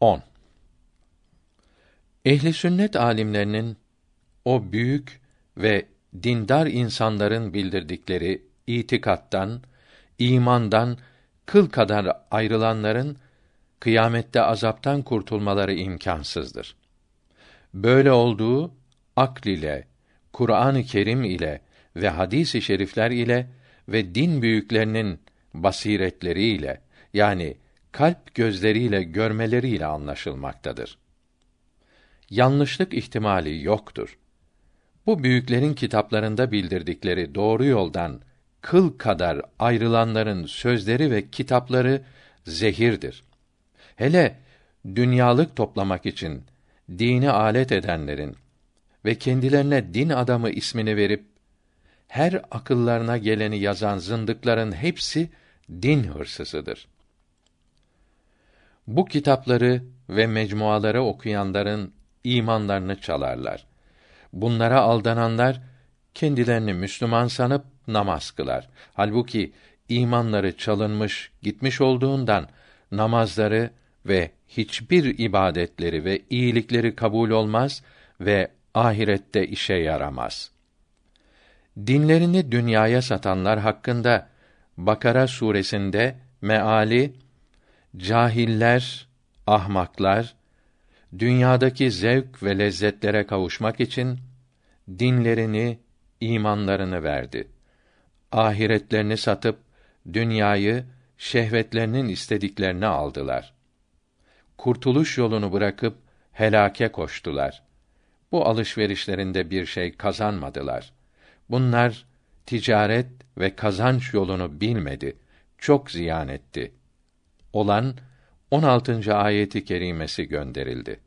10. Ehli sünnet alimlerinin o büyük ve dindar insanların bildirdikleri itikattan, imandan kıl kadar ayrılanların kıyamette azaptan kurtulmaları imkansızdır. Böyle olduğu akl ile, Kur'an-ı Kerim ile ve hadis-i şerifler ile ve din büyüklerinin basiretleriyle yani kalp gözleriyle görmeleriyle anlaşılmaktadır. Yanlışlık ihtimali yoktur. Bu büyüklerin kitaplarında bildirdikleri doğru yoldan kıl kadar ayrılanların sözleri ve kitapları zehirdir. Hele dünyalık toplamak için dini alet edenlerin ve kendilerine din adamı ismini verip her akıllarına geleni yazan zındıkların hepsi din hırsızıdır. Bu kitapları ve mecmuaları okuyanların imanlarını çalarlar. Bunlara aldananlar kendilerini Müslüman sanıp namaz kılar. Halbuki imanları çalınmış, gitmiş olduğundan namazları ve hiçbir ibadetleri ve iyilikleri kabul olmaz ve ahirette işe yaramaz. Dinlerini dünyaya satanlar hakkında Bakara suresinde meali cahiller, ahmaklar dünyadaki zevk ve lezzetlere kavuşmak için dinlerini, imanlarını verdi. Ahiretlerini satıp dünyayı şehvetlerinin istediklerini aldılar. Kurtuluş yolunu bırakıp helake koştular. Bu alışverişlerinde bir şey kazanmadılar. Bunlar ticaret ve kazanç yolunu bilmedi. Çok ziyan etti. Olan 16. ayeti kerimesi gönderildi.